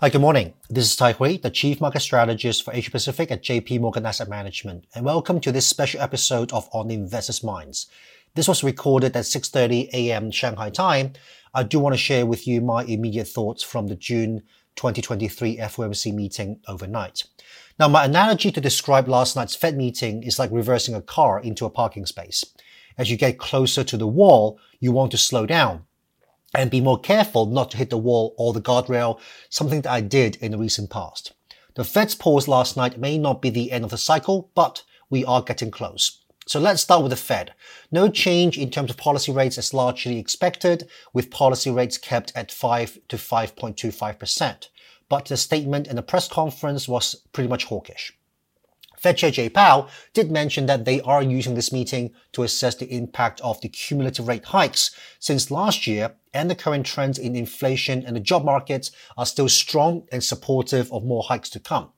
Hi, good morning. This is Tai Hui, the Chief Market Strategist for Asia Pacific at JP Morgan Asset Management, and welcome to this special episode of On the Investors' Minds. This was recorded at 6:30 a.m. Shanghai time. I do want to share with you my immediate thoughts from the June 2023 FOMC meeting overnight. Now, my analogy to describe last night's Fed meeting is like reversing a car into a parking space. As you get closer to the wall, you want to slow down and be more careful not to hit the wall or the guardrail, something that I did in the recent past. The Fed's pause last night may not be the end of the cycle, but we are getting close. So let's start with the Fed. No change in terms of policy rates as largely expected, with policy rates kept at 5 to 5.25%. But the statement in the press conference was pretty much hawkish. Fed Chair Jay Powell did mention that they are using this meeting to assess the impact of the cumulative rate hikes since last year and the current trends in inflation and the job market are still strong and supportive of more hikes to come.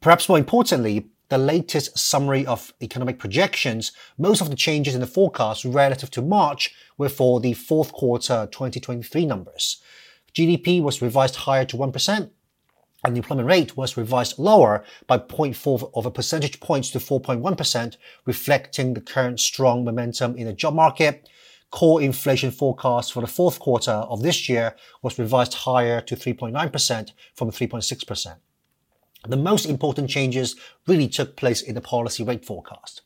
Perhaps more importantly, the latest summary of economic projections, most of the changes in the forecast relative to March were for the fourth quarter 2023 numbers. GDP was revised higher to 1%, The unemployment rate was revised lower by 0.4 of a percentage points to 4.1%, reflecting the current strong momentum in the job market. Core inflation forecast for the fourth quarter of this year was revised higher to 3.9% from 3.6%. The most important changes really took place in the policy rate forecast.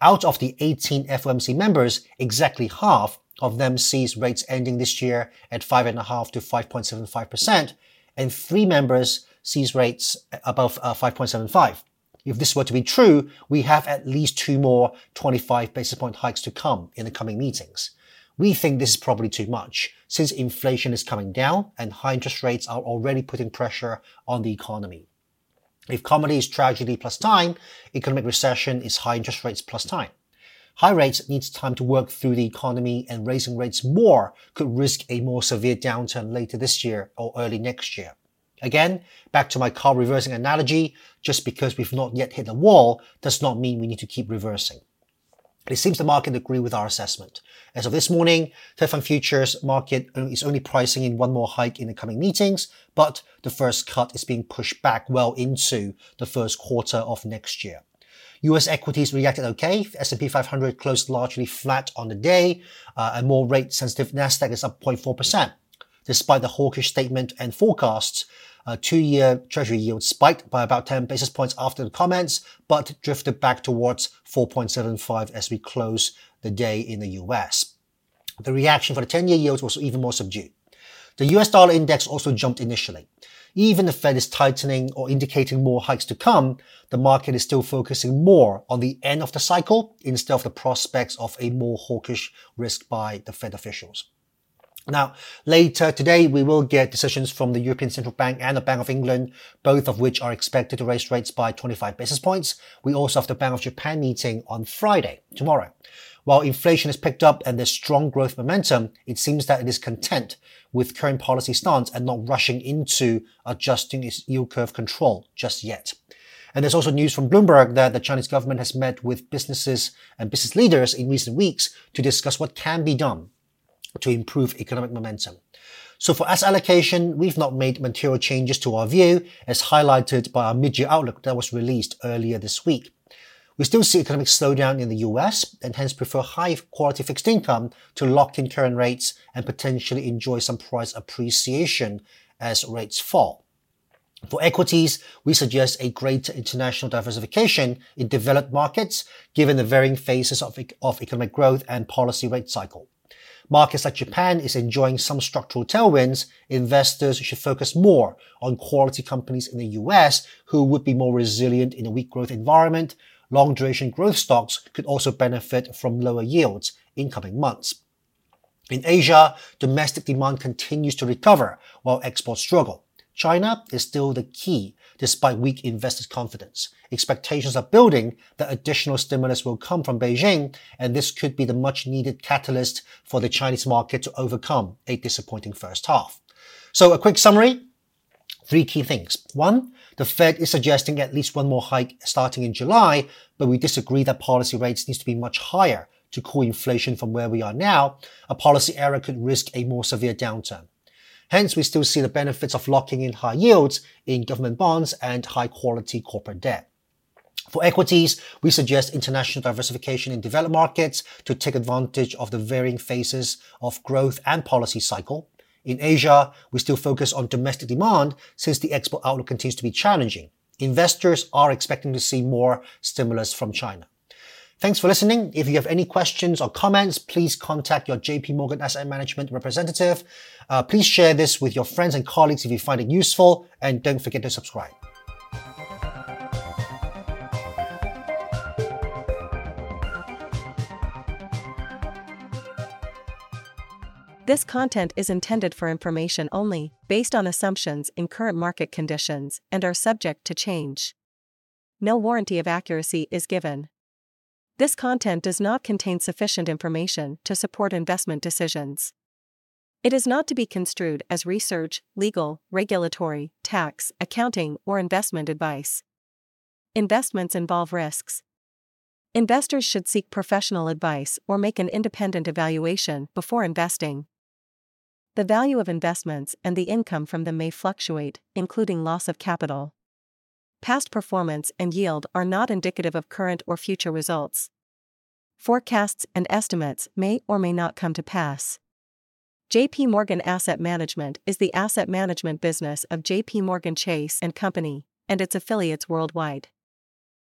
Out of the 18 FOMC members, exactly half of them sees rates ending this year at 5.5 to 5.75%, and three members sees rates above uh, 5.75. If this were to be true, we have at least two more 25 basis point hikes to come in the coming meetings. We think this is probably too much, since inflation is coming down and high interest rates are already putting pressure on the economy. If comedy is tragedy plus time, economic recession is high interest rates plus time. High rates needs time to work through the economy and raising rates more could risk a more severe downturn later this year or early next year. Again, back to my car reversing analogy, just because we've not yet hit the wall does not mean we need to keep reversing. It seems the market agree with our assessment. As of this morning, Fed Fund futures market is only pricing in one more hike in the coming meetings, but the first cut is being pushed back well into the first quarter of next year. US equities reacted okay. S&P 500 closed largely flat on the day. Uh, a more rate sensitive Nasdaq is up 0.4%. Despite the hawkish statement and forecasts, uh, two-year Treasury yield spiked by about 10 basis points after the comments, but drifted back towards 4.75 as we close the day in the US. The reaction for the 10-year yields was even more subdued. The US dollar index also jumped initially. Even the Fed is tightening or indicating more hikes to come, the market is still focusing more on the end of the cycle instead of the prospects of a more hawkish risk by the Fed officials. Now, later today, we will get decisions from the European Central Bank and the Bank of England, both of which are expected to raise rates by 25 basis points. We also have the Bank of Japan meeting on Friday, tomorrow. While inflation has picked up and there's strong growth momentum, it seems that it is content with current policy stance and not rushing into adjusting its yield curve control just yet. And there's also news from Bloomberg that the Chinese government has met with businesses and business leaders in recent weeks to discuss what can be done to improve economic momentum. So for asset allocation, we've not made material changes to our view as highlighted by our mid-year outlook that was released earlier this week. We still see economic slowdown in the US and hence prefer high quality fixed income to lock in current rates and potentially enjoy some price appreciation as rates fall. For equities, we suggest a greater international diversification in developed markets given the varying phases of, of economic growth and policy rate cycle. Markets like Japan is enjoying some structural tailwinds. Investors should focus more on quality companies in the US who would be more resilient in a weak growth environment. Long duration growth stocks could also benefit from lower yields in coming months. In Asia, domestic demand continues to recover while exports struggle. China is still the key despite weak investors' confidence. Expectations are building that additional stimulus will come from Beijing, and this could be the much needed catalyst for the Chinese market to overcome a disappointing first half. So a quick summary. Three key things. One, the Fed is suggesting at least one more hike starting in July, but we disagree that policy rates needs to be much higher to cool inflation from where we are now. A policy error could risk a more severe downturn. Hence, we still see the benefits of locking in high yields in government bonds and high quality corporate debt. For equities, we suggest international diversification in developed markets to take advantage of the varying phases of growth and policy cycle. In Asia, we still focus on domestic demand since the export outlook continues to be challenging. Investors are expecting to see more stimulus from China. Thanks for listening. If you have any questions or comments, please contact your JP Morgan Asset Management representative. Uh, please share this with your friends and colleagues if you find it useful, and don't forget to subscribe. This content is intended for information only, based on assumptions in current market conditions, and are subject to change. No warranty of accuracy is given. This content does not contain sufficient information to support investment decisions. It is not to be construed as research, legal, regulatory, tax, accounting, or investment advice. Investments involve risks. Investors should seek professional advice or make an independent evaluation before investing. The value of investments and the income from them may fluctuate, including loss of capital. Past performance and yield are not indicative of current or future results. Forecasts and estimates may or may not come to pass. JP Morgan Asset Management is the asset management business of JP Morgan Chase and Company and its affiliates worldwide.